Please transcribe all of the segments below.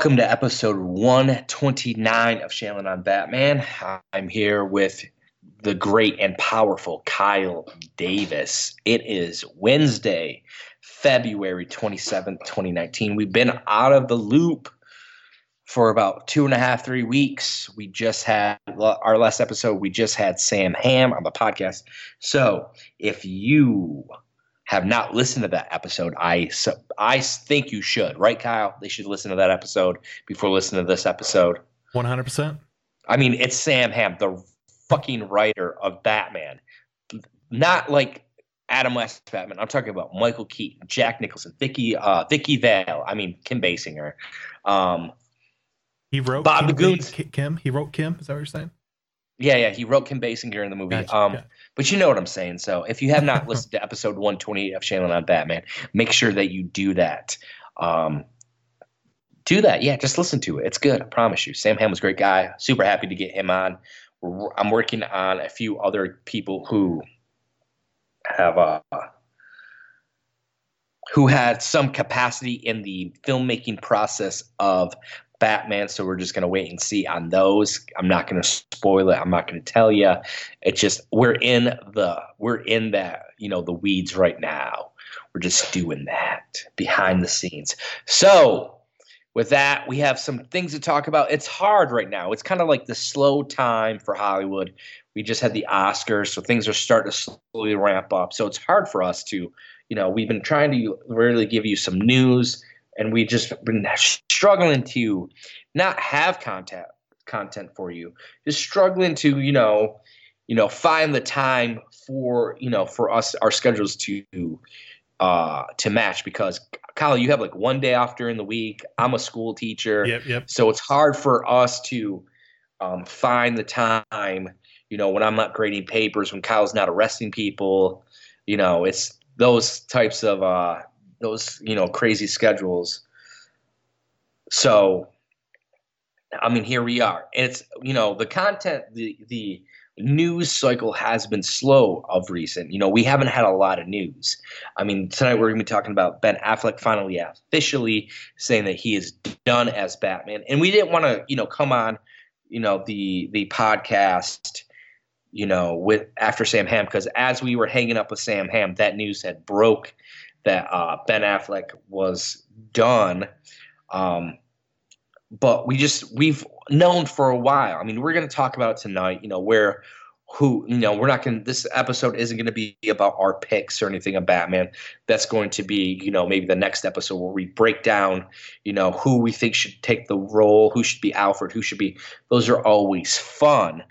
Welcome to episode 129 of Shannon on Batman. I'm here with the great and powerful Kyle Davis. It is Wednesday, February 27th, 2019. We've been out of the loop for about two and a half, three weeks. We just had our last episode, we just had Sam Hamm on the podcast. So if you have not listened to that episode, I so, I think you should, right, Kyle? They should listen to that episode before listening to this episode. One hundred percent. I mean, it's Sam Hamm, the fucking writer of Batman, not like Adam West Batman. I'm talking about Michael Keaton, Jack Nicholson, Vicky uh, Vicki Vale. I mean, Kim Basinger. Um, He wrote Bob Kim, Lagoon's- Ki- Kim. He wrote Kim. Is that what you're saying? Yeah, yeah, he wrote Kim Basinger in the movie. Gotcha, um, yeah. But you know what I'm saying. So if you have not listened to episode 128 of Shannon on Batman, make sure that you do that. Um, do that. Yeah, just listen to it. It's good. I promise you. Sam Hamm was a great guy. Super happy to get him on. I'm working on a few other people who have uh, who had some capacity in the filmmaking process of Batman. So we're just going to wait and see on those. I'm not going to spoil it. I'm not going to tell you. It's just we're in the we're in that you know the weeds right now. We're just doing that behind the scenes. So with that, we have some things to talk about. It's hard right now. It's kind of like the slow time for Hollywood. We just had the Oscars, so things are starting to slowly ramp up. So it's hard for us to, you know, we've been trying to really give you some news, and we just been struggling to not have content content for you. Just struggling to, you know, you know, find the time for, you know, for us our schedules to uh to match because Kyle, you have like one day off during the week. I'm a school teacher. Yep. Yep. So it's hard for us to um, find the time, you know, when I'm not grading papers, when Kyle's not arresting people, you know, it's those types of uh, those you know crazy schedules. So, I mean, here we are. And it's you know the content, the the news cycle has been slow of recent. You know, we haven't had a lot of news. I mean, tonight we're going to be talking about Ben Affleck finally officially saying that he is done as Batman, and we didn't want to, you know, come on, you know, the the podcast, you know, with after Sam Hamm because as we were hanging up with Sam Hamm, that news had broke that uh, Ben Affleck was done. Um, but we just we've known for a while. I mean, we're going to talk about tonight. You know, where who you know we're not going. to This episode isn't going to be about our picks or anything of Batman. That's going to be you know maybe the next episode where we break down you know who we think should take the role, who should be Alfred, who should be. Those are always fun.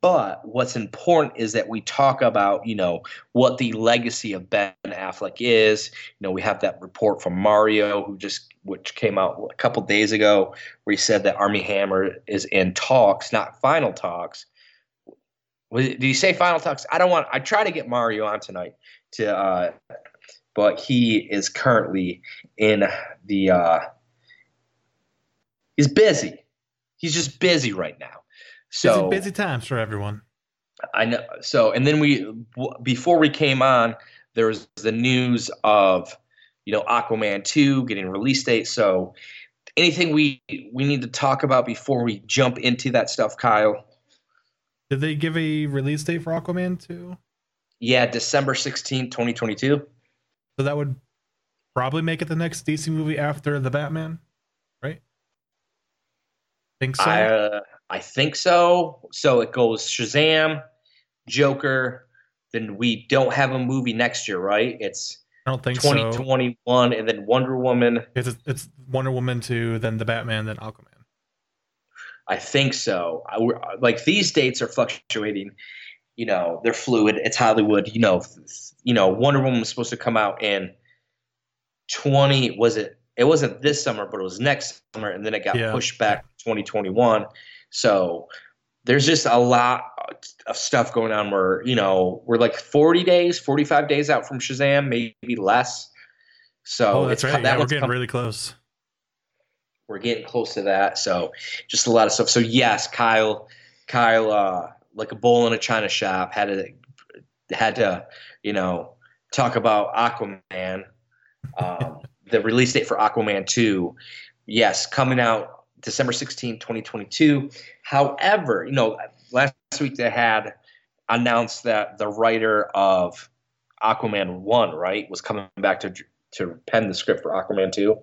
But what's important is that we talk about, you know, what the legacy of Ben Affleck is. You know, we have that report from Mario, who just which came out a couple days ago, where he said that Armie Hammer is in talks, not final talks. Did he say final talks? I don't want. I try to get Mario on tonight to, uh, but he is currently in the. Uh, he's busy. He's just busy right now. So busy, busy times for everyone. I know. So, and then we, w- before we came on, there was the news of, you know, Aquaman 2 getting release date. So, anything we we need to talk about before we jump into that stuff, Kyle? Did they give a release date for Aquaman 2? Yeah, December 16th, 2022. So that would probably make it the next DC movie after the Batman, right? Think so. I uh, I think so. So it goes Shazam, Joker, then we don't have a movie next year, right? It's I don't think so. 2021 and then Wonder Woman. It's, it's Wonder Woman 2, then the Batman, then Aquaman. I think so. I, like these dates are fluctuating. You know, they're fluid. It's Hollywood. You know, you know, Wonder Woman was supposed to come out in twenty. Was it? It wasn't this summer, but it was next summer, and then it got Yeah. pushed back to twenty twenty one. So there's just a lot of stuff going on where, you know, we're like 40 days, 45 days out from Shazam, maybe less. So oh, that's right. that Yeah, we're getting really close. we're getting close to that. So just a lot of stuff. So yes, Kyle, Kyle, uh, like a bull in a china shop, had to had to, you know, talk about Aquaman. Um, the release date for Aquaman two, yes, coming out December 16, 2022. However, you know, last week they had announced that the writer of Aquaman one, right, was coming back to to pen the script for Aquaman two.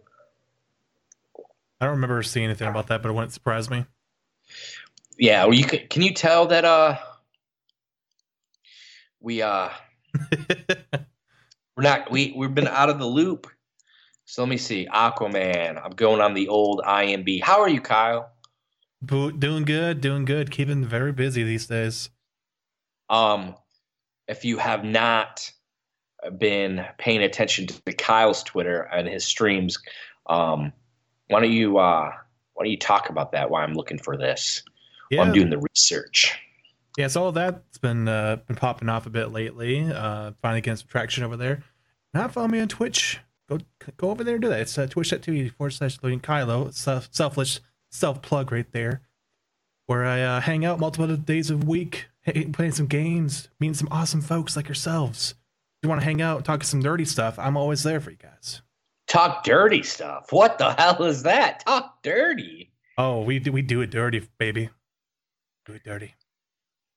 I don't remember seeing anything about that, but it wouldn't surprise me. Yeah, well, you can. Can you tell that uh we uh we're not we we've been out of the loop. So let me see. Aquaman. I'm going on the old IMB. How are you, Kyle? Doing good, doing good. Keeping very busy these days. Um, if you have not been paying attention to Kyle's Twitter and his streams, um, why don't you uh why don't you talk about that? Why I'm looking for this? Yeah, While I'm doing the research. yeah. So all that's been uh, been popping off a bit lately. Uh, finally getting some traction over there. Not follow me on Twitch. Go go over there and do that. It's uh, twitch.tv forward slash Loading Kylo. Self, selfless self plug right there, where I uh, hang out multiple days a week, hey, playing some games, meeting some awesome folks like yourselves. If you want to hang out, talk some dirty stuff, I'm always there for you guys. Talk dirty stuff. What the hell is that? Talk dirty. Oh, we do we do it dirty, baby. Do it dirty.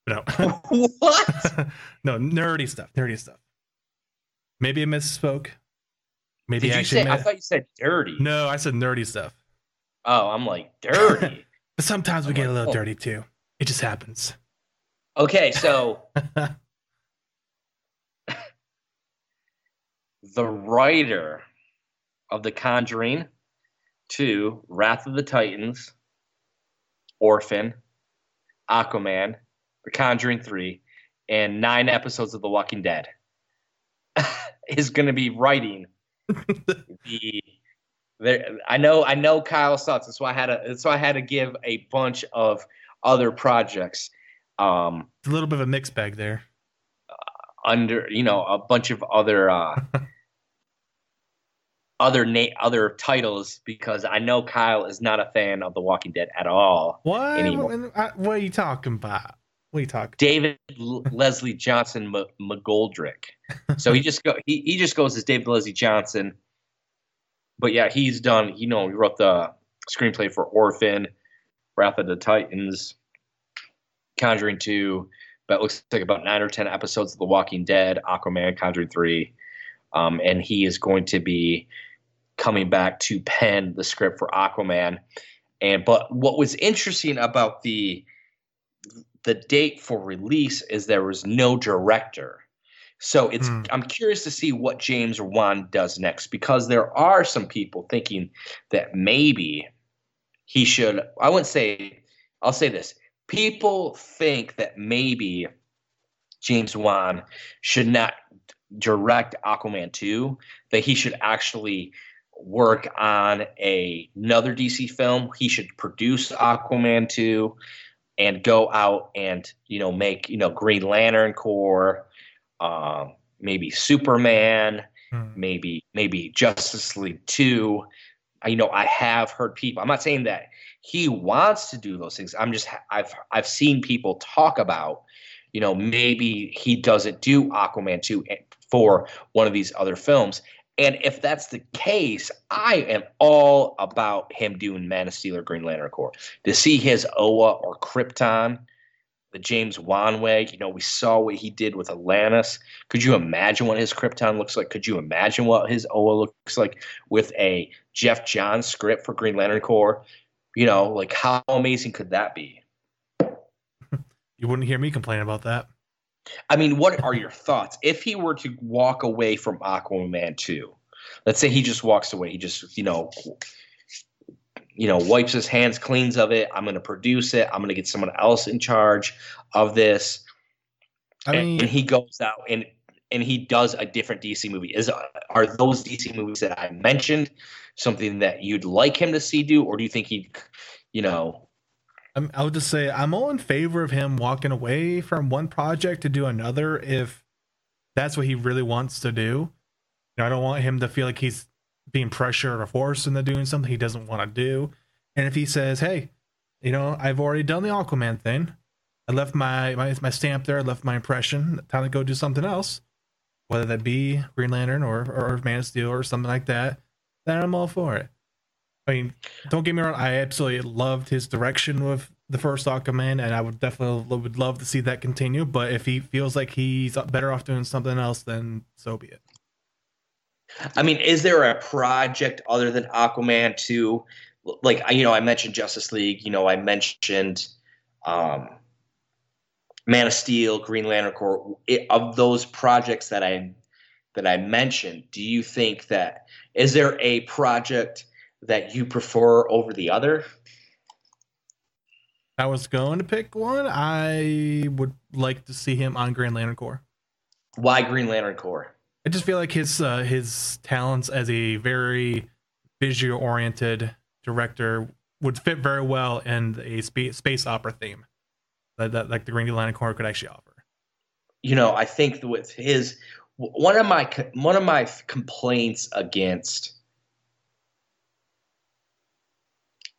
No, what? no, nerdy stuff, nerdy stuff. Maybe I misspoke. Maybe Did I you actually say? I thought you said dirty. no, I said nerdy stuff. Oh, I'm like dirty. But sometimes we I'm get a little oh. dirty too. It just happens. okay, so the writer of The Conjuring 2, Wrath of the Titans, Orphan, Aquaman, The Conjuring 3, and nine episodes of The Walking Dead is going to be writing the. There, I know, I know Kyle's thoughts. That's why I had to. That's why I had to give a bunch of other projects um, It's a little bit of a mixed bag there. under you know a bunch of other uh other na- other titles because I know Kyle is not a fan of The Walking Dead at all. What? Anymore. What what are you talking about? Talking? David Leslie Johnson M- McGoldrick. So he just go he, he just goes as David Leslie Johnson. But yeah, he's done. You know, he wrote the screenplay for Orphan, Wrath of the Titans, Conjuring Two. But looks like about nine or ten episodes of The Walking Dead, Aquaman, Conjuring Three, um, and he is going to be coming back to pen the script for Aquaman. And but what was interesting about the the date for release is there was no director. So it's Hmm. I'm curious to see what James Wan does next because there are some people thinking that maybe he should I wouldn't say I'll say this. People think that maybe James Wan should not direct Aquaman 2, that he should actually work on a, another DC film. He should produce Aquaman 2 and go out and, you know, make, you know, Green Lantern Corps, um, maybe Superman, Hmm. maybe maybe Justice League 2. I- You know, I have heard people. I'm not saying that he wants to do those things. I'm just I've I've seen people talk about, you know, maybe he doesn't do Aquaman 2 for one of these other films. And if that's the case, I am all about him doing Man of Steel or Green Lantern Corps. To see his Oa or Krypton, the James Wan way, you know, we saw what he did with Atlantis. Could you imagine what his Krypton looks like? Could you imagine what his Oa looks like with a Geoff Johns script for Green Lantern Corps? You know, like how amazing could that be? You wouldn't hear me complain about that. I mean, what are your thoughts if he were to walk away from Aquaman 2? Let's say he just walks away. He just, you know, you know, wipes his hands, cleans of it. I'm going to produce it. I'm going to get someone else in charge of this. I and, mean, and he goes out and and he does a different DC movie. Is are those DC movies that I mentioned something that you'd like him to see do, or do you think he, you know, I would just say I'm all in favor of him walking away from one project to do another if that's what he really wants to do. You know, I don't want him to feel like he's being pressured or forced into doing something he doesn't want to do. And if he says, "Hey, you know, I've already done the Aquaman thing. I left my my, my stamp there. I left my impression. Time to go do something else, whether that be Green Lantern or or Man of Steel or something like that." Then I'm all for it. I mean, don't get me wrong. I absolutely loved his direction with the first Aquaman, and I would definitely would love to see that continue. But if he feels like he's better off doing something else, then so be it. I mean, is there a project other than Aquaman two? Like you know, I mentioned Justice League. You know, I mentioned um, Man of Steel, Green Lantern Corps. It, of those projects that I that I mentioned, do you think that is there a project that you prefer over the other? I was going to pick one. I would like to see him on Green Lantern Corps. Why Green Lantern Corps? I just feel like his uh, his talents as a very visual oriented director would fit very well in a space space opera theme that, that like the Green Lantern Corps could actually offer. You know, I think with his one of my one of my complaints against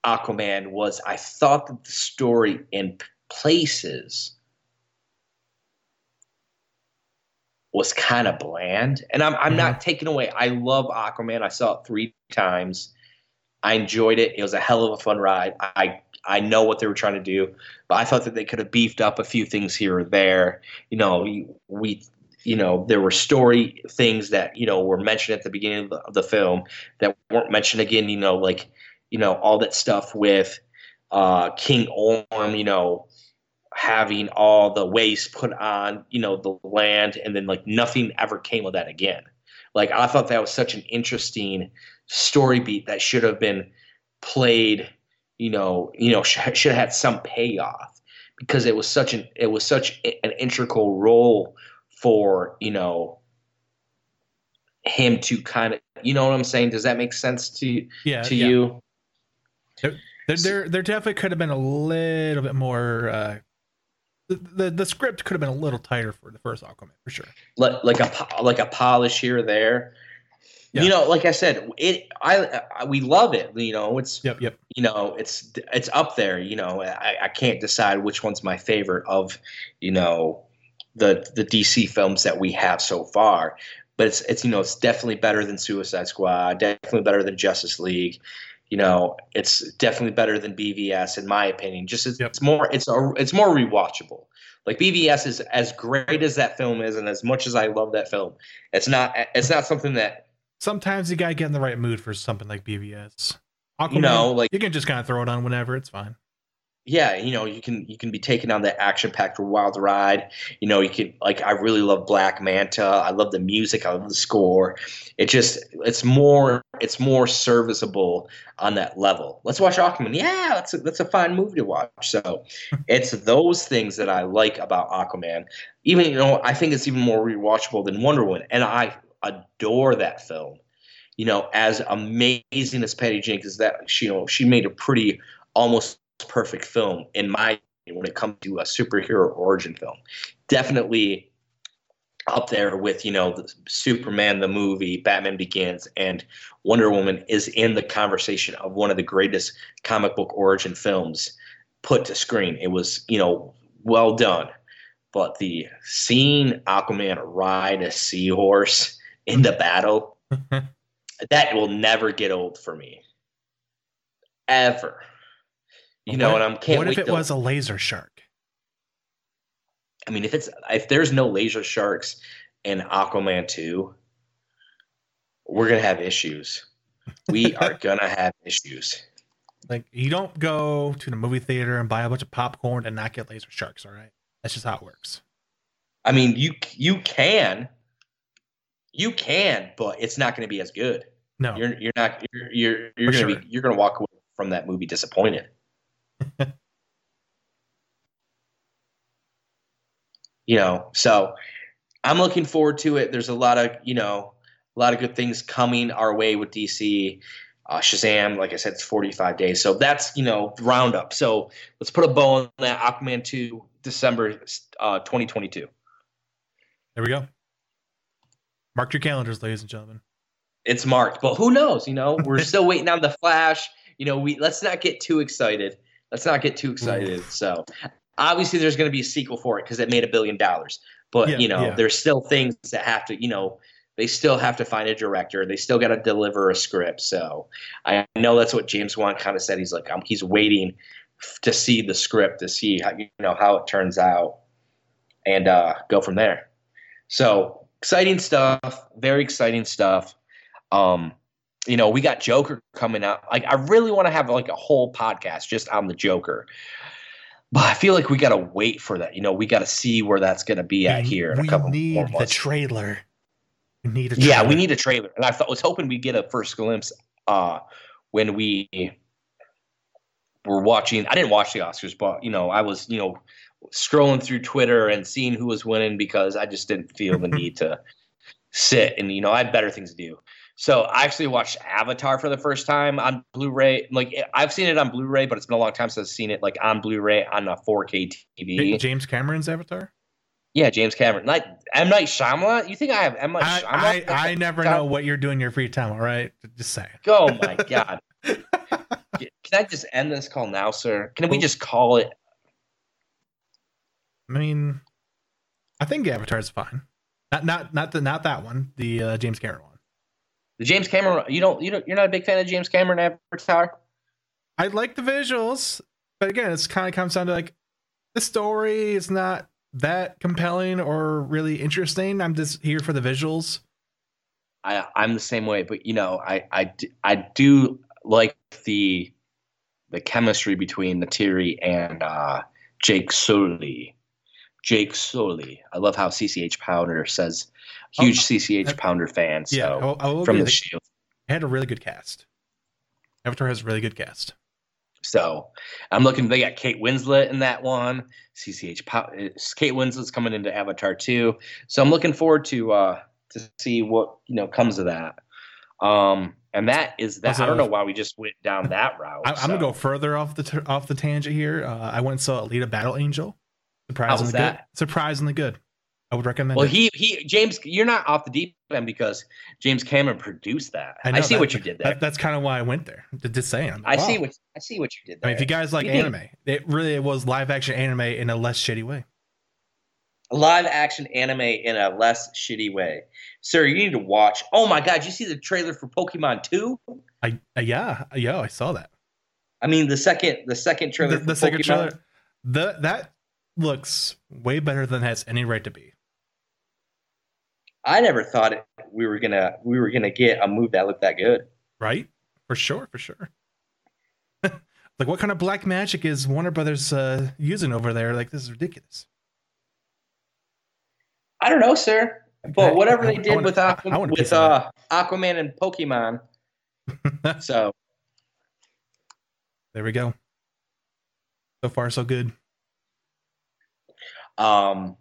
Aquaman was I thought that the story in places was kind of bland. And I'm I'm mm-hmm. not taking away. I love Aquaman. I saw it three times. I enjoyed it. It was a hell of a fun ride. I I know what they were trying to do, but I thought that they could have beefed up a few things here or there. You know, we, we you know, there were story things that you know were mentioned at the beginning of the, of the film that weren't mentioned again. You know, like you know all that stuff with uh, King Orm. You know, having all the waste put on you know the land, and then like nothing ever came of that again. Like I thought that was such an interesting story beat that should have been played. You know, you know, sh- should have had some payoff because it was such an it was such an integral role for you know him to kind of you know what I'm saying. Does that make sense to yeah, to yeah. you? There, there, there definitely could have been a little bit more. Uh, the, the the script could have been a little tighter for the first Aquaman for sure. Like like a like a polish here or there. Yeah. You know, like I said, it I, I, we love it. You know, it's yep yep. You know, it's it's up there. You know, I, I can't decide which one's my favorite of you know the the DC films that we have so far. But it's it's you know it's definitely better than Suicide Squad, definitely better than Justice League. You know, it's definitely better than BVS in my opinion. Just it's, yep. it's more it's a, it's more rewatchable. Like BVS is as great as that film is, and as much as I love that film, it's not it's not something that. Sometimes you gotta get in the right mood for something like BVS. Aquaman, you know, like you can just kind of throw it on whenever. It's fine yeah, you know, you can you can be taken on that action packed wild ride. You know, you can like I really love Black Manta. I love the music. I love the score. It just it's more it's more serviceable on that level. Let's watch Aquaman. Yeah, that's a, that's a fine movie to watch. So it's those things that I like about Aquaman. Even you know, I think it's even more rewatchable than Wonder Woman, and I adore that film. You know, as amazing as Patty Jenkins is, that she you know she made a pretty almost perfect film in my when it comes to a superhero origin film. Definitely up there with you know the Superman the movie, Batman Begins, and Wonder Woman is in the conversation of one of the greatest comic book origin films put to screen. It was you know well done, but the seeing Aquaman ride a seahorse in the battle that will never get old for me, ever. You know, and I'm can't. What if it to, was a laser shark? I mean, if it's if there's no laser sharks in Aquaman two, we're gonna have issues. We are gonna have issues. Like you don't go to the movie theater and buy a bunch of popcorn and not get laser sharks. All right, that's just how it works. I mean, you you can, you can, but it's not going to be as good. No, you're you're not you're you're, you're going to sure. be you're going to walk away from that movie disappointed. you know, so I'm looking forward to it. There's a lot of, you know, a lot of good things coming our way with DC. Uh, Shazam, like I said, it's 45 days. So that's, you know, roundup. So let's put a bow on that Aquaman 2, December uh, 2022. There we go. Mark your calendars, ladies and gentlemen. It's marked, but who knows? You know, we're still waiting on the Flash. You know, we let's not get too excited. Let's not get too excited. So obviously, there's going to be a sequel for it because it made a billion dollars. But Yeah, you know, yeah. there's still things that have to, you know, they still have to find a director. They still got to deliver a script. So I know that's what James Wan kind of said. He's like, um, he's waiting to see the script to see how you know how it turns out, and uh, go from there. So exciting stuff. Very exciting stuff. Um, you know, we got Joker coming out. Like, I really want to have like a whole podcast just on the Joker. But I feel like we got to wait for that. You know, we got to see where that's going to be at We- here in we a couple more the months. trailer. We need a Yeah, we need a trailer. And I thought was hoping we'd get a first glimpse uh when we were watching I didn't watch the Oscars, but you know, I was, you know, scrolling through Twitter and seeing who was winning because I just didn't feel the need to sit and you know, I had better things to do. So I actually watched Avatar for the first time on Blu-ray. Like I've seen it on Blu-ray, but it's been a long time since I've seen it like on Blu-ray on a 4K TV. James Cameron's Avatar. Yeah, James Cameron. Like M Night Shyamalan. You think I have M Night I, Shyamalan? I, I never know what you're doing in your free time. All right, just saying. Oh my god. Can I just end this call now, sir? Can we just call it? I mean, I think Avatar's fine. Not not not the not that one. The uh, James Cameron one. The James Cameron. You don't. You don't. You're not a big fan of James Cameron Avatar. I like the visuals, but again, it's kind of comes down to like the story is not that compelling or really interesting. I'm just here for the visuals. I I'm the same way, but you know, I I I do like the the chemistry between Neytiri and uh, Jake Sully. Jake Sully. I love how CCH Pounder says huge Oh, CCH that- Pounder fan. So yeah, I will- I will from the They Shield. had a really good cast. Avatar has a really good cast. So I'm looking. They got Kate Winslet in that one. CCH Pow- Kate Winslet's coming into Avatar too. So I'm looking forward to uh to see what you know comes of that. Um, and that is that. Also- I don't know why we just went down that route. I, I'm gonna go further off the off the tangent here. Uh, I went and saw Alita Battle Angel. Surprisingly good. that? Surprisingly good. I would recommend Well, it. he he James, you're not off the deep end because James Cameron produced that. I, know see that- what you did there. that- that's kind of why I went there. To just saying. I'm I like, see what I see what you did I there. mean, if you guys like You did. anime, it really was live action anime in a less shitty way. live action anime in a less shitty way. Sir, you need to watch. Oh my god, you see the trailer for Pokemon 2? I uh, yeah yeah I saw that. I mean the second the second trailer The, for the second trailer, the that looks way better than it has any right to be. I never thought it, we were gonna we were gonna get a move that looked that good. Right? For sure, for sure. like what kind of black magic is Warner Brothers uh, using over there? Like this is ridiculous. I don't know, sir. But whatever I- they did with I- Aqu- I wanna with that. uh, Aquaman and Pokemon. so There we go. So far, so good. Um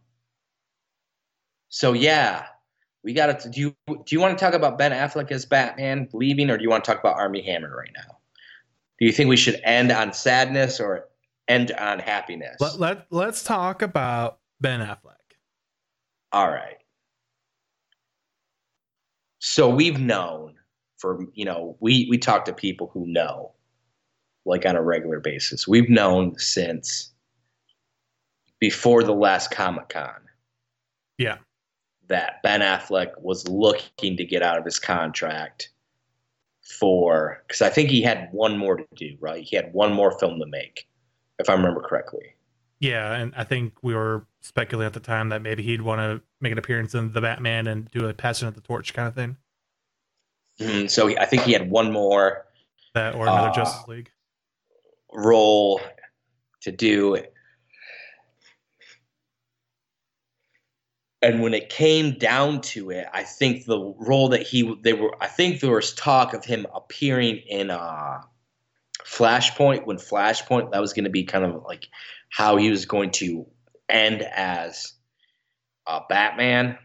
so yeah. We got to do you do you want to talk about Ben Affleck as Batman leaving or do you want to talk about Armie Hammer right now? Do you think we should end on sadness or end on happiness? Let, let let's talk about Ben Affleck. All right. So we've known for you know we we talk to people who know like on a regular basis. We've known since before the last Comic Con Yeah. that Ben Affleck was looking to get out of his contract for because I think he had one more to do, right? He had one more film to make, if I remember correctly. Yeah, and I think we were speculating at the time that maybe he'd want to make an appearance in the Batman and do a passing of the torch kind of thing. Mhm, So he, I think he had one more That or another Uh, Justice League. role to do. And when it came down to it, I think the role that he they were I think there was talk of him appearing in uh Flashpoint when Flashpoint that was going to be kind of like how he was going to end as uh, Batman.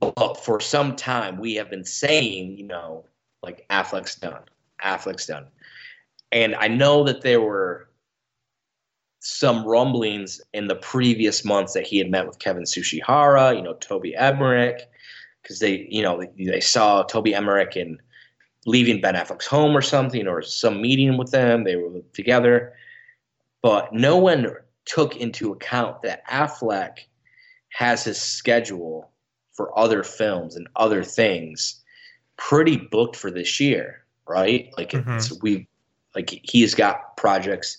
But for some time, we have been saying, you know, like Affleck's done, Affleck's done, and I know that there were some rumblings in the previous months that he had met with Kevin Tsujihara, you know, Toby Emmerich, because they, you know, they, they saw Toby Emmerich in leaving Ben Affleck's home or something, or some meeting with them. They were together, but no one took into account that Affleck has his schedule for other films and other things pretty booked for this year, right? Like Mhm. it's we like he's got projects,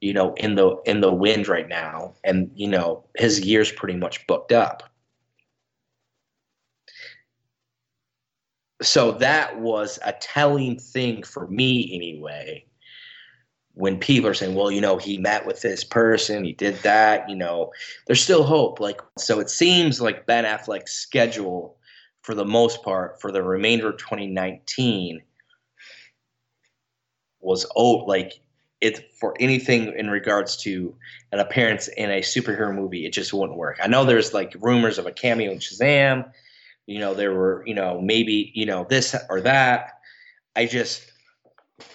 you know, in the in the wind right now, and you know his year's pretty much booked up. So that was a telling thing for me anyway. When people are saying, well, you know, he met with this person, he did that, you know, there's still hope. Like, so it seems like Ben Affleck's schedule, for the most part, for the remainder of 2019, was oh, like it for anything in regards to an appearance in a superhero movie, it just wouldn't work. I know there's like rumors of a cameo in Shazam. You know, there were, you know, maybe, you know, this or that. I just,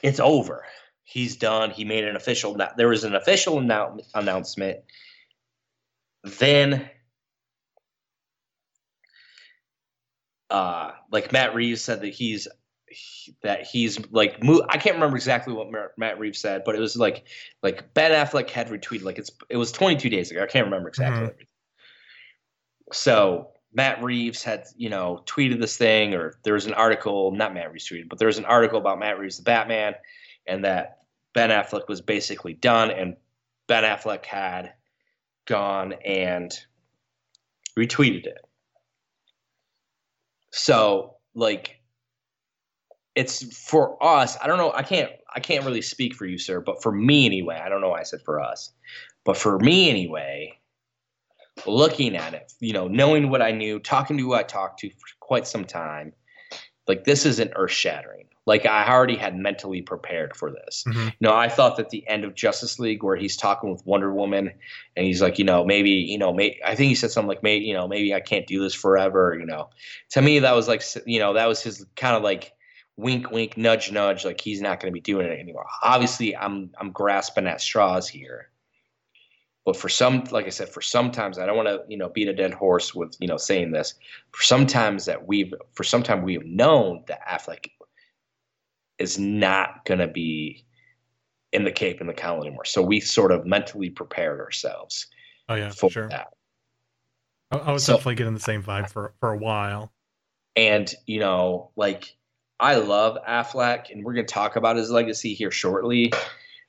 it's over. He's done. He made an official. There was an official annou- announcement. Then, uh, like Matt Reeves said that he's that he's like I can't remember exactly what Matt Reeves said, but it was like like Ben Affleck had retweeted like it's it was 22 days ago. I can't remember exactly. Mhm. So Matt Reeves had you know tweeted this thing, or there was an article, not Matt Reeves tweeted, but there was an article about Matt Reeves the Batman, and that Ben Affleck was basically done, and Ben Affleck had gone and retweeted it. So like it's for us i don't know i can't i can't really speak for you sir but for me anyway i don't know why i said for us but for me anyway looking at it you know knowing what i knew talking to who i talked to for quite some time like this isn't earth shattering like i already had mentally prepared for this. Mhm. you know i thought that the end of justice league where he's talking with wonder woman and he's like you know maybe you know may, i think he said something like maybe you know maybe i can't do this forever you know. To me that was like you know that was his kind of like wink wink nudge nudge like he's not going to be doing it anymore. Obviously i'm i'm grasping at straws here. But for some like i said for sometimes i don't want to you know beat a dead horse with you know saying this. For sometimes that we've for some time we've known that affleck is not going to be in the cape and the cowl anymore. So we sort of mentally prepared ourselves Oh yeah, for sure. that. I, I was So- definitely getting the same vibe for for a while. And, you know, like I love Affleck and we're going to talk about his legacy here shortly,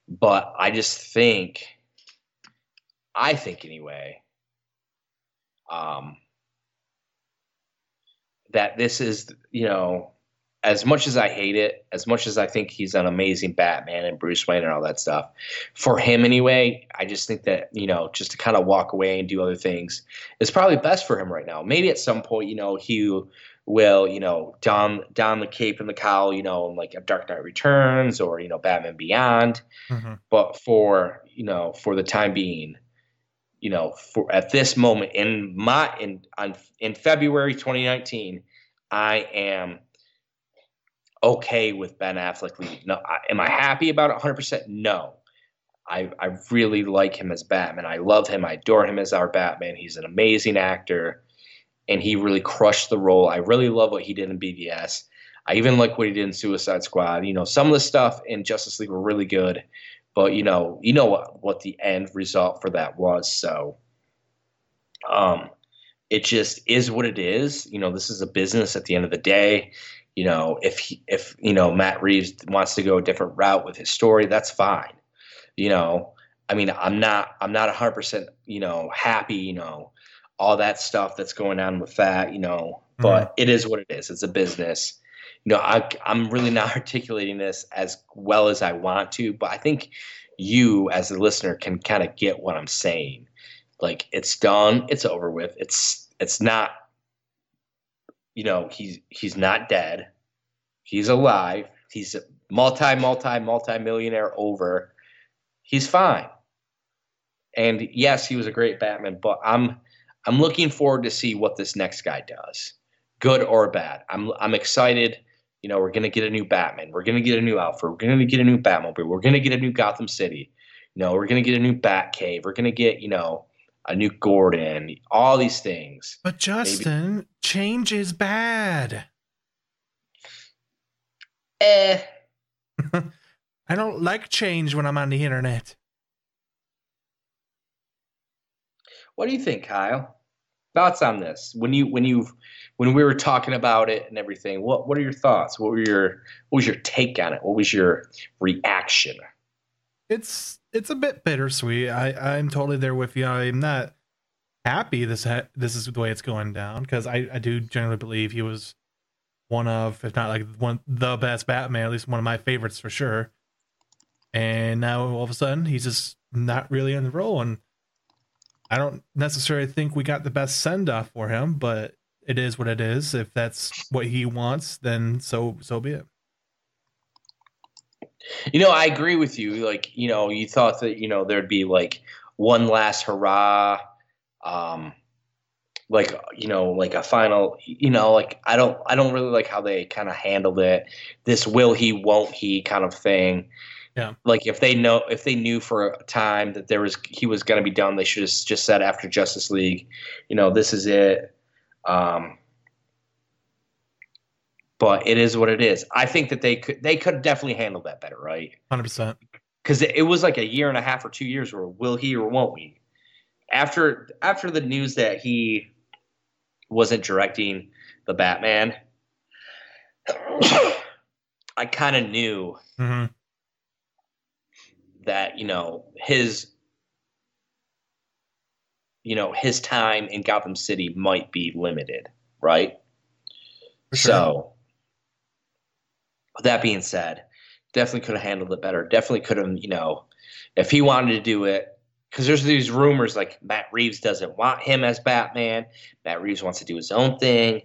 but I just think I think anyway um that this is, you know, as much as I hate it, as much as I think he's an amazing Batman and Bruce Wayne and all that stuff, for him anyway, I just think that, you know, just to kind of walk away and do other things is probably best for him right now. Maybe at some point, you know, he will, you know, don don the cape and the cowl, you know, like a Dark Knight Returns or, you know, Batman Beyond. hmm But for, you know, for the time being, you know, for at this moment in my in on in February 2019, I am okay with Ben Affleck leaving. No, I, am I happy about it 100%? No. I, I really like him as Batman. I love him. I adore him as our Batman. He's an amazing actor, and he really crushed the role. I really love what he did in BVS. I even like what he did in Suicide Squad. You know, some of the stuff in Justice League were really good, but you know, you know what what the end result for that was. So, um, it just is what it is. You know, this is a business at the end of the day. You know, if he, if you know Matt Reeves wants to go a different route with his story, that's fine. You know, I mean, I'm not I'm not 100 percent you know happy. You know, all that stuff that's going on with that. You know, mm-hmm. but it is what it is. It's a business. You know, I, I'm really not articulating this as well as I want to, but I think you as a listener can kind of get what I'm saying. Like it's done, it's over with. It's it's not you know, he's he's not dead. He's alive. He's a multi multi multi millionaire over. He's fine. And yes, he was a great Batman, but I'm I'm looking forward to see what this next guy does. good or bad. I'm I'm excited. You know, we're gonna get a new Batman. We're gonna get a new Alfred. We're gonna get a new Batmobile. We're gonna get a new Gotham City. You know, we're gonna get a new Batcave. We're gonna get you know a new Gordon. All these things. But Justin, Maybe. change is bad. Eh. I don't like change when I'm on the internet. What do you think, Kyle? Thoughts on this? When you when you when we were talking about it and everything, what what are your thoughts? What were your what was your take on it? What was your reaction? It's it's a bit bittersweet. I I'm totally there with you. I'm not happy this ha- this is the way it's going down because I I do generally believe he was one of if not like one the best Batman, at least one of my favorites for sure. And now all of a sudden he's just not really in the role and I don't necessarily think we got the best send off for him, but it is what it is. If that's what he wants, then so so be it. You know, I agree with you. Like, you know, you thought that you know there'd be like one last hurrah, um, like you know, like a final. You know, like I don't, I don't really like how they kind of handled it. This will he, won't he kind of thing. Yeah. Like if they know if they knew for a time that there was he was going to be done, they should have just said after Justice League, you know, this is it. Um, but it is what it is. I think that they could they could definitely handle that better, right? Hundred percent. Because it, was like a year and a half or two years where will he or won't we? After after the news that he wasn't directing the Batman, I kind of knew mm-hmm that you know his you know his time in Gotham City might be limited, right? Sure. So, with that being said, definitely could have handled it better. Definitely could have, you know, if he wanted to do it, because there's these rumors like Matt Reeves doesn't want him as Batman. Matt Reeves wants to do his own thing,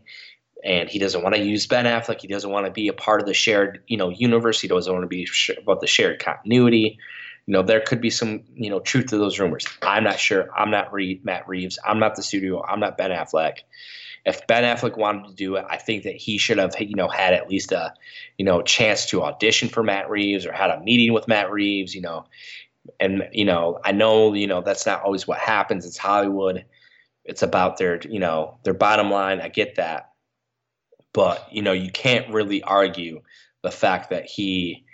and he doesn't want to use Ben Affleck. He doesn't want to be a part of the shared, you know, universe. He doesn't want to be about the shared continuity you know, there could be some, you know, truth to those rumors. I'm not sure. I'm not Matt Reeves. I'm not the studio. I'm not Ben Affleck. If Ben Affleck wanted to do it, I think that he should have, you know, had at least a, you know, chance to audition for Matt Reeves or had a meeting with Matt Reeves, you know. And, you know, I know, you know, that's not always what happens. It's Hollywood. It's about their, you know, their bottom line. I get that. But, you know, you can't really argue the fact that he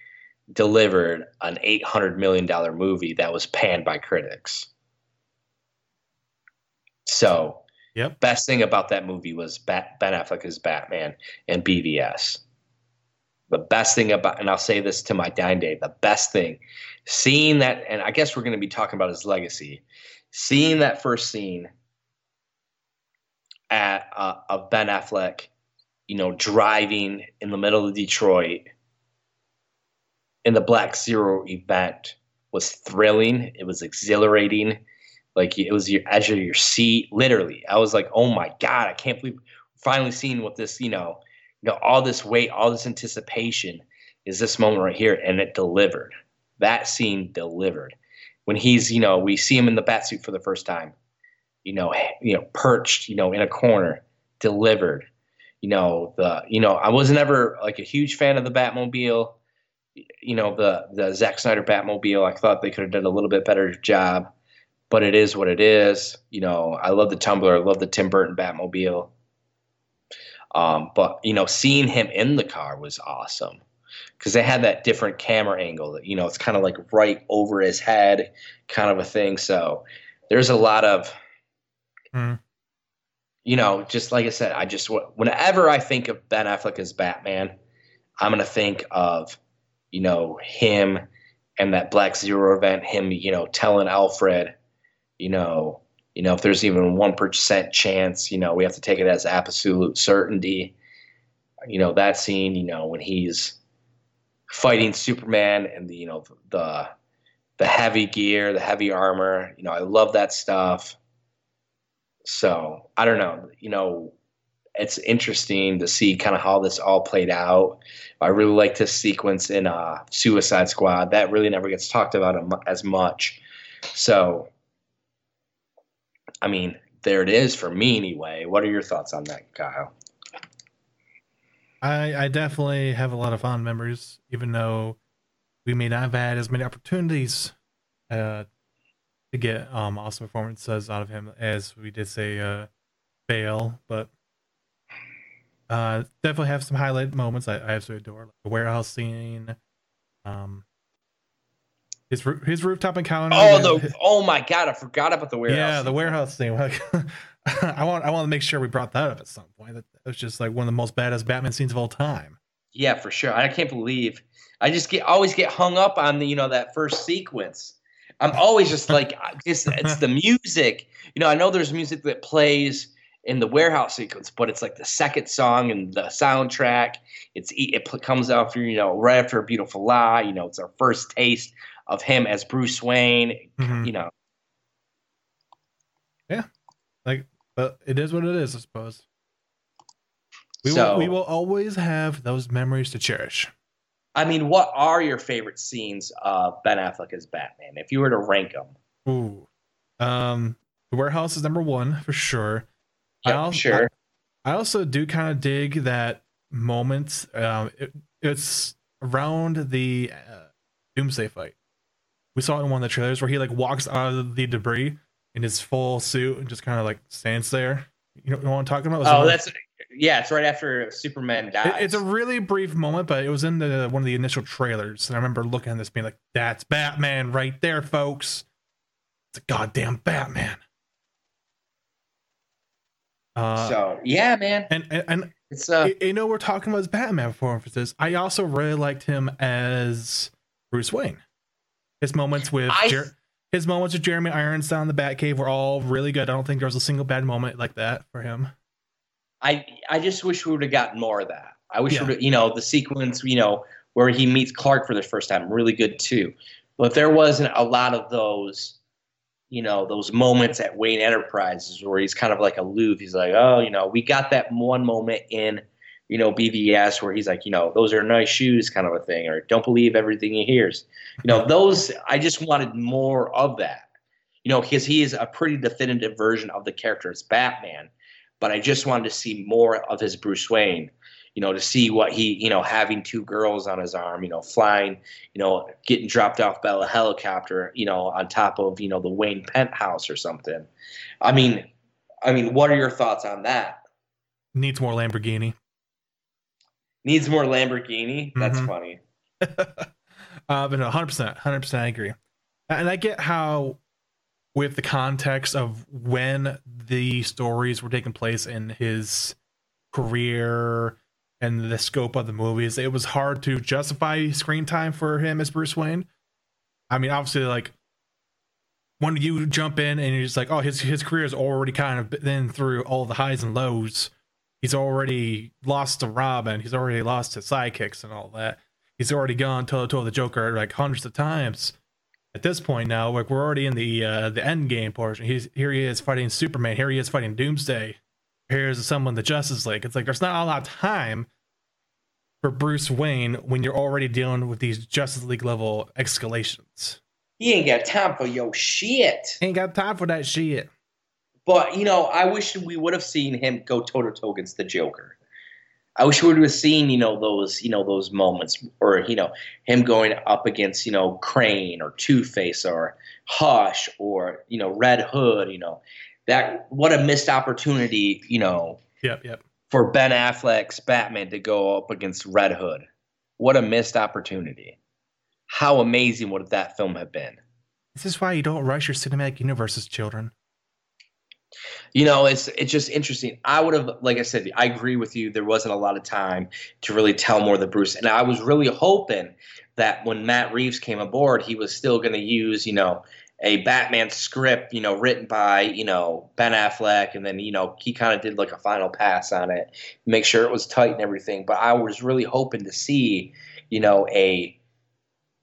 delivered an $800 million movie that was panned by critics. So, yep. best thing about that movie was Bat- Ben Affleck as Batman and BVS. The best thing about, and I'll say this to my dying day, the best thing, seeing that, and I guess we're going to be talking about his legacy, seeing that first scene at uh, of Ben Affleck, you know, driving in the middle of Detroit in the Black Zero event was thrilling. It was exhilarating. Like it was your edge of your seat, literally. I was like, oh my God, I can't believe finally seeing what this, you know, you know, all this weight, all this anticipation is this moment right here. And it delivered. That scene delivered. When he's, you know, we see him in the bat suit for the first time, you know, you know, perched, you know, in a corner, delivered. You know, the you know, I was never like a huge fan of the Batmobile you know the the Zack Snyder Batmobile. I thought they could have done a little bit better job, but it is what it is. You know, I love the Tumbler. I love the Tim Burton Batmobile. Um, but you know, seeing him in the car was awesome because they had that different camera angle. That you know, it's kind of like right over his head, kind of a thing. So there's a lot of. Mm. You know, just like I said, I just whenever I think of Ben Affleck as Batman, I'm gonna think of you know, him and that Black Zero event, him, you know, telling Alfred, you know, you know, if there's even one percent chance, you know, we have to take it as absolute certainty. You know, that scene, you know, when he's fighting Superman and the, you know, the the heavy gear, the heavy armor, you know, I love that stuff. So I don't know, you know, it's interesting to see kind of how this all played out. I really like this sequence in uh, Suicide Squad. That really never gets talked about as much. So, I mean, there it is for me anyway. What are your thoughts on that, Kyle? I, I definitely have a lot of fond memories, even though we may not have had as many opportunities uh, to get um, awesome performances out of him as we did say uh, Bale, but uh, definitely have some highlight moments I, I absolutely adore, like the warehouse scene, um, his his rooftop encounter. Oh, the oh my god, I forgot about the warehouse. yeah, the warehouse thing. Like, I want I want to make sure we brought that up at some point. That that was just like one of the most badass Batman scenes of all time. Yeah, for sure. I can't believe I just get always get hung up on the you know that first sequence. I'm always just like it's it's the music. You know, I know there's music that plays in the warehouse sequence, but it's like the second song in the soundtrack. It's it comes after you know right after a beautiful lie. You know, it's our first taste of him as Bruce Wayne. Mhm. You know, yeah, Like, but it is what it is, I suppose. We So- will we will always have those memories to cherish. I mean, what are your favorite scenes of Ben Affleck as Batman? If you were to rank them, Ooh, um, the warehouse is number one for sure. I yeah, al- sure. I also do kind of dig that moment. Um, it, it's around the uh, Doomsday fight. We saw it in one of the trailers where he like walks out of the debris in his full suit and just kind of like stands there. You know, you know what I'm talking about? Oh, that's yeah. It's right after Superman dies. It- it's a really brief moment, but it was in the one of the initial trailers, and I remember looking at this being like, "That's Batman right there, folks. It's a goddamn Batman." Uh, so yeah, man. and and, and It's uh, you know we're talking about his Batman performances. I also really liked him as Bruce Wayne. His moments with I- Jer- his moments with Jeremy Irons down in the Batcave were all really good. I don't think there was a single bad moment like that for him. I I just wish we would have gotten more of that. I wish Yeah. you know the sequence you know where he meets Clark for the first time really good too, but there wasn't a lot of those you know those moments at Wayne Enterprises where he's kind of like aloof. He's like oh you know we got that one moment in you know BVS where he's like you know those are nice shoes kind of a thing or don't believe everything he hears. You know those I just wanted more of that. You know because he is a pretty definitive version of the character as Batman but I just wanted to see more of his Bruce Wayne. You know, to see what he, you know, having two girls on his arm, you know, flying, you know, getting dropped off by a helicopter, you know, on top of, you know, the Wayne penthouse or something. I mean, I mean, what are your thoughts on that? Needs more Lamborghini. Needs more Lamborghini? That's Mhm. funny. uh, but no, hundred percent, hundred percent, I agree. And I get how, with the context of when the stories were taking place in his career and the scope of the movies, it was hard to justify screen time for him as Bruce Wayne. I mean, obviously, like when you jump in and you're just like, oh, his his career has already kind of been through all the highs and lows. He's already lost to Robin. He's already lost to sidekicks and all that he's already gone toe to toe the Joker like hundreds of times. At this point now, like we're already in the uh, the end game portion. He's here. He is fighting Superman. Here he is fighting Doomsday. Here's someone the Justice League. It's like there's not a lot of time for Bruce Wayne when you're already dealing with these Justice League level escalations. He ain't got time for your shit. He ain't got time for that shit. But, you know, I wish we would have seen him go toe to toe against the Joker. I wish we would have seen, you know, those, you know, those moments, or you know, him going up against, you know, Crane or Two Face or Hush or you know, Red Hood. You know, that what a missed opportunity, you know, Yep, yep. For Ben Affleck's Batman to go up against Red Hood. What a missed opportunity! How amazing would that film have been? This is why you don't rush your cinematic universes, children. You know, it's it's just interesting. I would have, like I said, I agree with you. There wasn't a lot of time to really tell more of the Bruce, and I was really hoping that when Matt Reeves came aboard, he was still going to use, you know, a Batman script, you know, written by, you know, Ben Affleck, and then you know he kind of did like a final pass on it, make sure it was tight and everything. But I was really hoping to see, you know, a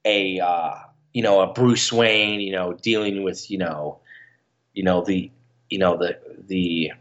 a uh, you know a Bruce Wayne, you know, dealing with, you know, you know the you know the the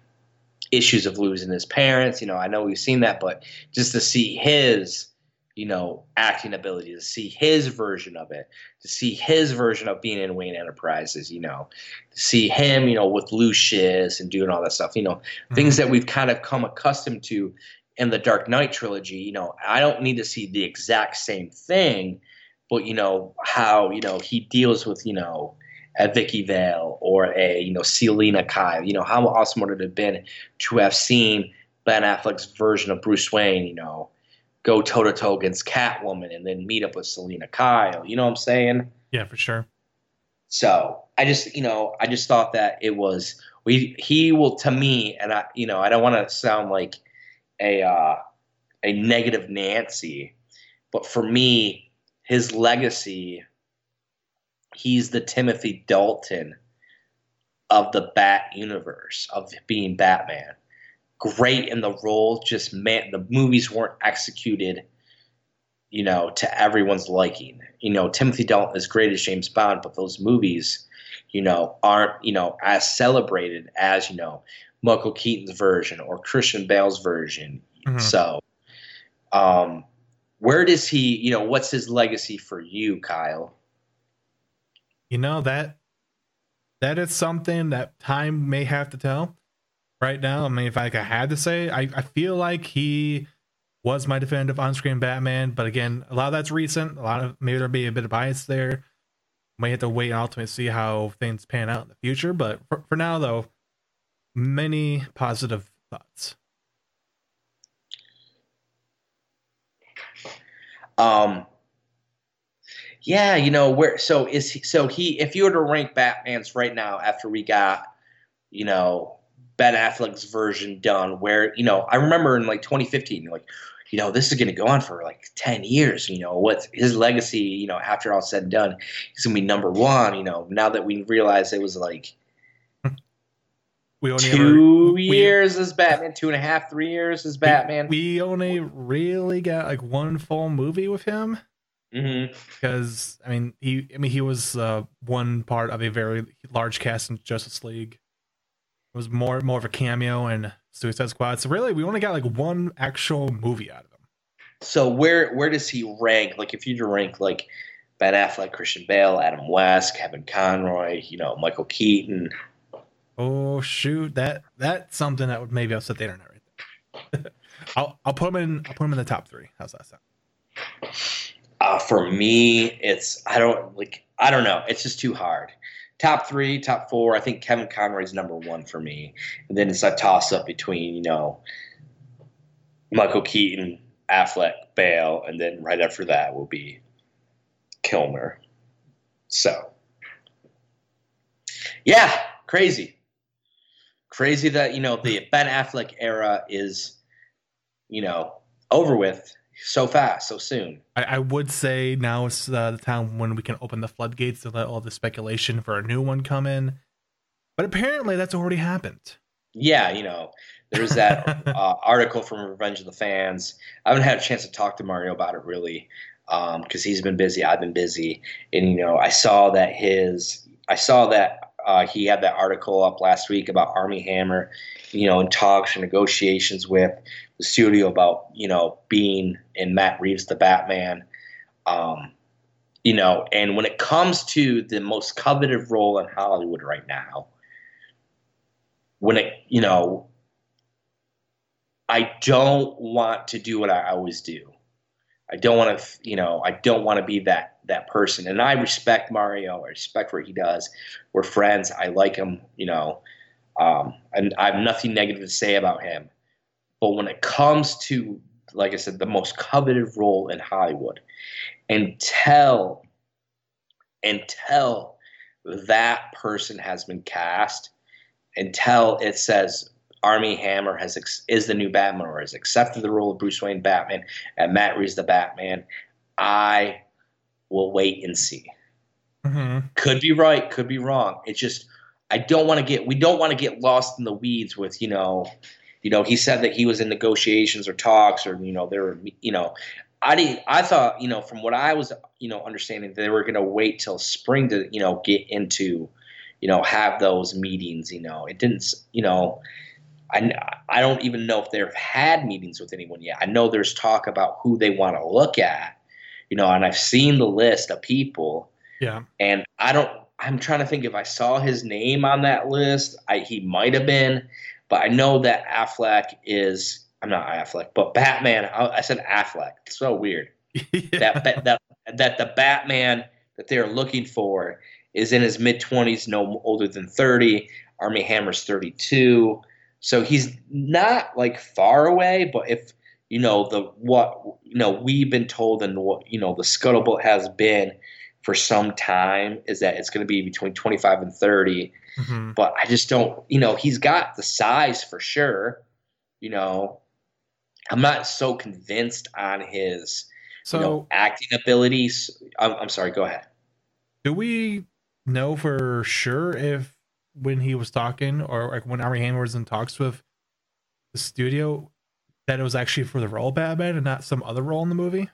issues of losing his parents. You know, I know we've seen that, but just to see his, you know, acting ability, to see his version of it, to see his version of being in Wayne Enterprises, you know, to see him, you know, with Lucius and doing all that stuff, you know, things that we've kind of come accustomed to in the Dark Knight trilogy, you know, I don't need to see the exact same thing, but you know how you know he deals with you know a Vicki Vale or a you know Selina Kyle. You know how awesome would it have been to have seen Ben Affleck's version of Bruce Wayne, you know, go toe to toe against Catwoman and then meet up with Selina Kyle. You know what I'm saying? Yeah, for sure. So I just, you know, I just thought that it was we. He will to me, and I, you know, I don't want to sound like a uh, a negative Nancy, but for me, his legacy, he's the Timothy Dalton of the Bat universe of being Batman. Great in the role, just man, the movies weren't executed you know, to everyone's liking. You know, Timothy Dalton is great as James Bond, but those movies, you know, aren't, you know, as celebrated as, you know, Michael Keaton's version or Christian Bale's version. Mm-hmm. So, um, where does he, you know, what's his legacy for you, Kyle? You know, that that is something that time may have to tell. Right now, I mean, if I had to say, I, I feel like he was my definitive on-screen Batman. But again, a lot of that's recent. A lot of maybe there'll be a bit of bias there. Might have to wait and ultimately see how things pan out in the future. But for, for now, though, many positive thoughts. Um. Yeah, you know where. So is he, so he. If you were to rank Batman's right now, after we got, you know, Ben Affleck's version done, where you know I remember in like 2015, like you know, this is going to go on for like 10 years. You know, what's his legacy, you know, after all said and done, he's going to be number one. You know, now that we realize it was like we only two ever, years we, as Batman, two and a half, three years as Batman. We, we only really got like one full movie with him. Mm-hmm. Because I mean, he I mean he was uh, one part of a very large cast in Justice League. It was more more of a cameo in Suicide Squad. So really, we only got like one actual movie out of him. So where where does he rank? Like if you rank like Ben Affleck, Christian Bale, Adam West, Kevin Conroy, you know, Michael Keaton. Oh shoot, that that's something that would maybe upset the internet right there. I'll I'll put him in I'll put him in the top three. How's that sound? Uh, for me, it's I don't like I don't know. It's just too hard top three, top four. I think Kevin Conroy is number one for me, and then it's a toss up between you know Michael Keaton, Affleck, Bale, and then right after that will be Kilmer. So, yeah, crazy, crazy that you know the Ben Affleck era is you know over with so fast, so soon. I, I would say now is uh, the time when we can open the floodgates to let all the speculation for a new one come in. But apparently, that's already happened. Yeah, you know, there's that uh, article from Revenge of the Fans. I haven't had a chance to talk to Mario about it really because um, he's been busy. I've been busy, and you know, I saw that his, I saw that uh, he had that article up last week about Armie Hammer, you know, in talks or negotiations with the studio about you know being in Matt Reeves the Batman. Um, you know, and when it comes to the most coveted role in Hollywood right now, when it you know, I don't want to do what I always do. I don't want to, you know, I don't want to be that that person. And I respect Mario. I respect what he does. We're friends. I like him. You know, um, and I have nothing negative to say about him. But when it comes to, like I said, the most coveted role in Hollywood, until until that person has been cast, until it says Armie Hammer has is the new Batman or has accepted the role of Bruce Wayne Batman and Matt Reeves the Batman, I will wait and see. Mm-hmm. Could be right, could be wrong. It's just I don't want to get we don't want to get lost in the weeds with you know you know, he said that he was in negotiations or talks, or you know, there were, you know, I didn't. I thought, you know, from what I was, you know, understanding, they were going to wait till spring to, you know, get into, you know, have those meetings. You know, it didn't. You know, I I don't even know if they've had meetings with anyone yet. I know there's talk about who they want to look at. You know, and I've seen the list of people. Yeah. And I don't. I'm trying to think if I saw his name on that list. I, he might have been. But I know that Affleck is I'm not Affleck, but Batman. I, I said Affleck. It's so weird. yeah. That, that that the Batman that they're looking for is in his mid 20s, no older than 30. Armie Hammer's 32, so he's not like far away. But if you know the what you know we've been told and what you know the scuttlebutt has been for some time is that it's going to be between 25 and 30 Mhm. but I just don't, you know, he's got the size for sure. You know, I'm not so convinced on his, So, you know, acting abilities. I'm, I'm sorry, go ahead. do we know for sure if when he was talking or like when Armie Hammer was in talks with the studio that it was actually for the role of Batman and not some other role in the movie?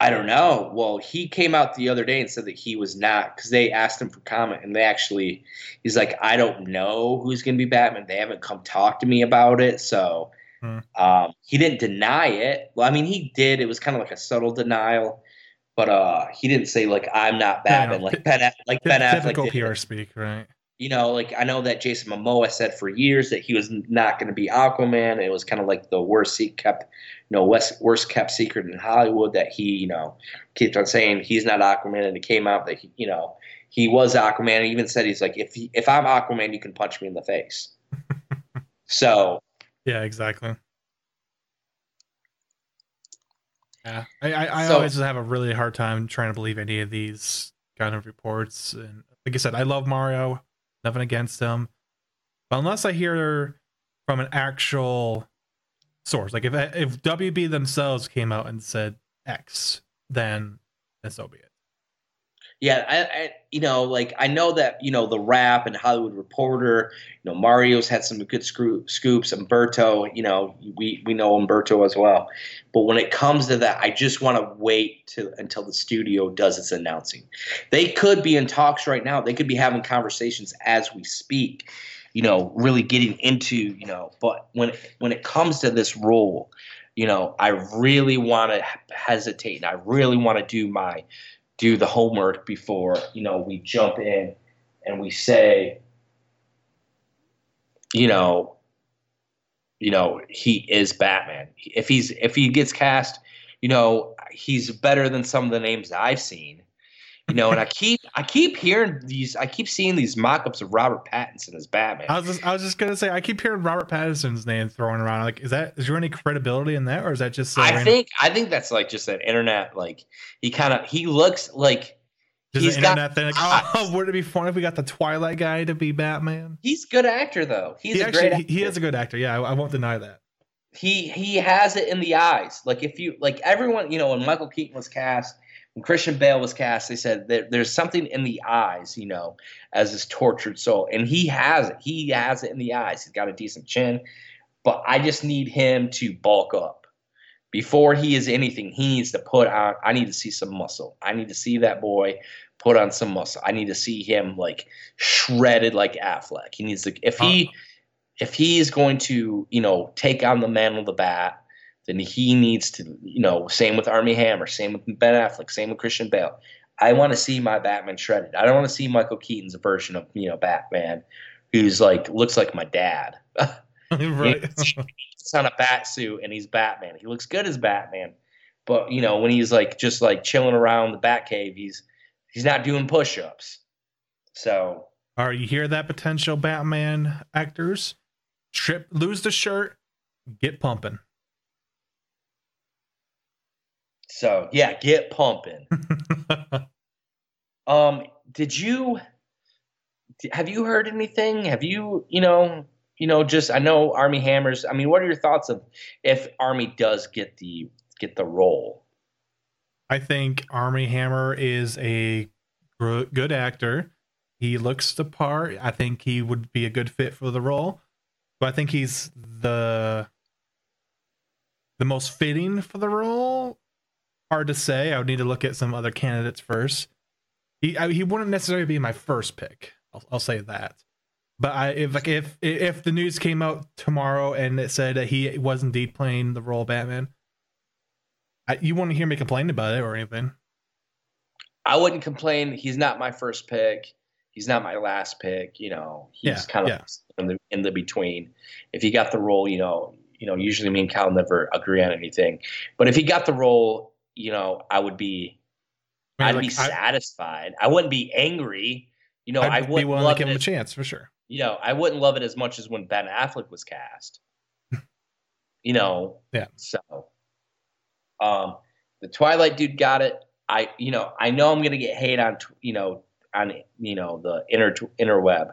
I don't know. Well, he came out the other day and said that he was not because they asked him for comment, and they actually, he's like, I don't know who's going to be Batman. They haven't come talk to me about it, so Hmm. um, he didn't deny it. Well, I mean, he did. It was kind of like a subtle denial, but uh, he didn't say like I'm not Batman, no, like Ben, like Ben Affleck. Typical did. PR speak, right? You know, like I know that Jason Momoa said for years that he was not going to be Aquaman. It was kind of like the worst he kept, you know, worst, worst kept secret in Hollywood that he, you know, kept on saying he's not Aquaman, and it came out that he, you know, he was Aquaman. He even said he's like, if he, if I'm Aquaman, you can punch me in the face. so Yeah, exactly. Yeah, I, I, I So- always have a really hard time trying to believe any of these kind of reports. And like I said, I love Mario, nothing against him, but unless I hear from an actual source, like if if WB themselves came out and said X, then then so be it. Yeah, I, I, you know, like I know that you know the Wrap and Hollywood Reporter. You know, Mario's had some good scoops. Umberto, you know, we we know Umberto as well. But when it comes to that, I just want to wait to until the studio does its announcing. They could be in talks right now. They could be having conversations as we speak. You know, really getting into you know. But when when it comes to this role, you know, I really want to hesitate and I really want to do my do the homework before you know we jump in and we say you know you know he is batman. If he's if he gets cast you know he's better than some of the names i've seen you know and i keep i keep hearing these i keep seeing these mock-ups of robert pattinson as batman I was just, I was just gonna say I keep hearing Robert Pattinson's name thrown around. Like, is that is there any credibility in that, or is that just uh, i random- think i think that's like just that internet like he kind of he looks like just he's an got internet thing? Like, oh, would it be fun if we got the Twilight guy to be Batman? he's a good actor though he's he a actually great he, he is a good actor. Yeah, I, I won't deny that. he he has it in the eyes. Like if you like everyone, you know, when Michael Keaton was cast, when Christian Bale was cast, they said there, there's something in the eyes, you know, as this tortured soul, and he has it. He has it in the eyes. He's got a decent chin, but I just need him to bulk up before he is anything. He needs to put on. I need to see some muscle. I need to see that boy put on some muscle. I need to see him like shredded like Affleck. He needs to if he if he is going to, you know, take on the mantle of the bat, then he needs to, you know, same with Armie Hammer, same with Ben Affleck, same with Christian Bale. I want to see my Batman shredded. I don't want to see Michael Keaton's version of, you know, Batman who's like looks like my dad. right. It's on a bat suit and he's Batman. He looks good as Batman. But, you know, when he's like just like chilling around the Batcave, he's he's not doing push-ups. So, All right, you hear that potential Batman actors? Strip, lose the shirt, get pumping. So yeah, get pumping. Um, did you have you heard anything? Have you, you know, you know, just I know Armie Hammers. I mean, what are your thoughts of if Armie does get the get the role? I think Armie Hammer is a good actor. He looks the part. I think he would be a good fit for the role. But I think he's the the most fitting for the role. Hard to say. I would need to look at some other candidates first. He I, he wouldn't necessarily be my first pick. I'll, I'll say that. But I if like if if the news came out tomorrow and it said that he was indeed playing the role of Batman, I, you wouldn't hear me complain about it or anything. I wouldn't complain. He's not my first pick. He's not my last pick. You know, he's Yeah, kind of yeah. in the in the between. If he got the role, you know, you know, usually me and Kyle never agree on anything. But if he got the role, you know, I would be, I I'd mean, be like, I- satisfied. I wouldn't be angry. You know, I I'd be wouldn't willing to love give him a it. chance for sure. You know, I wouldn't love it as much as when Ben Affleck was cast. you know. Yeah. So, um, the Twilight dude got it. I, you know, I know I'm gonna get hate on, you know, on you know the inner interweb,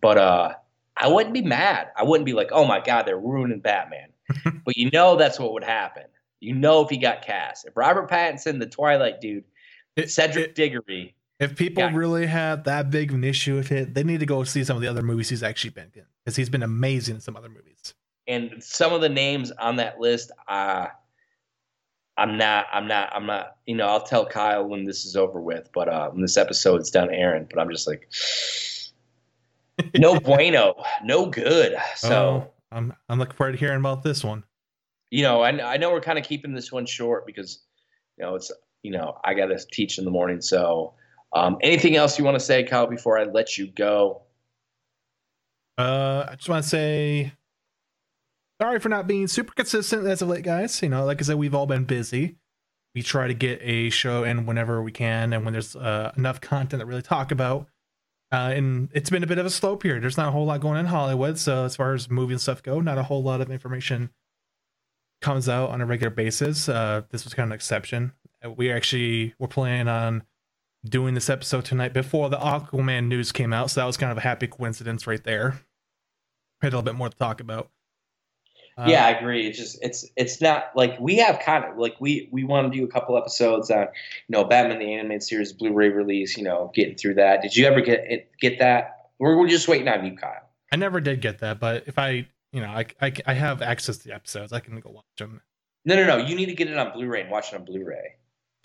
but uh, I wouldn't be mad. I wouldn't be like, oh my god, they're ruining Batman. but you know that's what would happen. You know if he got cast, if Robert Pattinson, the Twilight dude, It- Cedric it- Diggory, If people really have that big of an issue with it, they need to go see some of the other movies he's actually been in because he's been amazing in some other movies. and some of the names on that list, uh, I'm not, I'm not, I'm not. You know, I'll tell Kyle when this is over with, but uh, when this episode's done, Aaron. But I'm just like, no bueno, no good. So. Oh, I'm I'm looking forward to hearing about this one. You know, I, I know we're kind of keeping this one short because, you know, it's, you know, I got to teach in the morning. So, um, anything else you want to say, Kyle, before I let you go? Uh, I just want to say sorry for not being super consistent as of late, guys. You know, like I said, we've all been busy. We try to get a show in whenever we can, and when there's uh, enough content to really talk about. Uh, and it's been a bit of a slow period. There's not a whole lot going on in Hollywood, so as far as movie and stuff go, not a whole lot of information comes out on a regular basis. Uh, this was kind of an exception. Uh, We actually were planning on doing this episode tonight before the Aquaman news came out, so that was kind of a happy coincidence right there. Had a little bit more to talk about. Uh, yeah, I agree. It's just, it's, it's not like we have kind of like we, we want to do a couple episodes on, you know, Batman the animated series Blu-ray release. You know, getting through that. Did you ever get it, get that? We're, we're just waiting on you, Kyle. I never did get that, but if I, you know, I, I, I have access to the episodes, I can go watch them. No, no, no. You need to get it on Blu-ray and watch it on Blu-ray.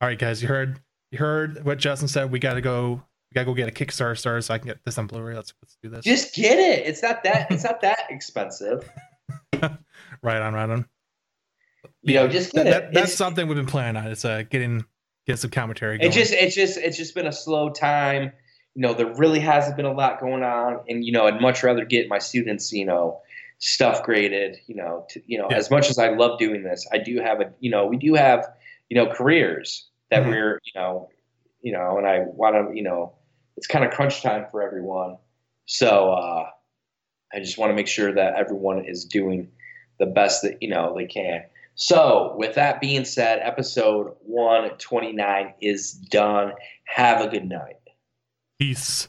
All right, guys, you heard, you heard what Justin said. We got to go, we got to go get a Kickstarter started so I can get this on Blu-ray. Let's, let's do this. Just get it. It's not that. It's not that expensive. right on, right on. You know, just get That, it. that- that's It's- something we've been planning on. It's uh, getting, get some commentary. Going. It just it's just it's just been a slow time. You know, there really hasn't been a lot going on, and you know, I'd much rather get my students, you know, stuff graded. You know, to, you know, Yeah. as much as I love doing this, I do have a you know, we do have you know careers that Mhm. we're you know, you know, and I want to you know, it's kind of crunch time for everyone. So uh, I just want to make sure that everyone is doing the best that you know they can. So, with that being said, episode 129 is done. Have a good night. Peace.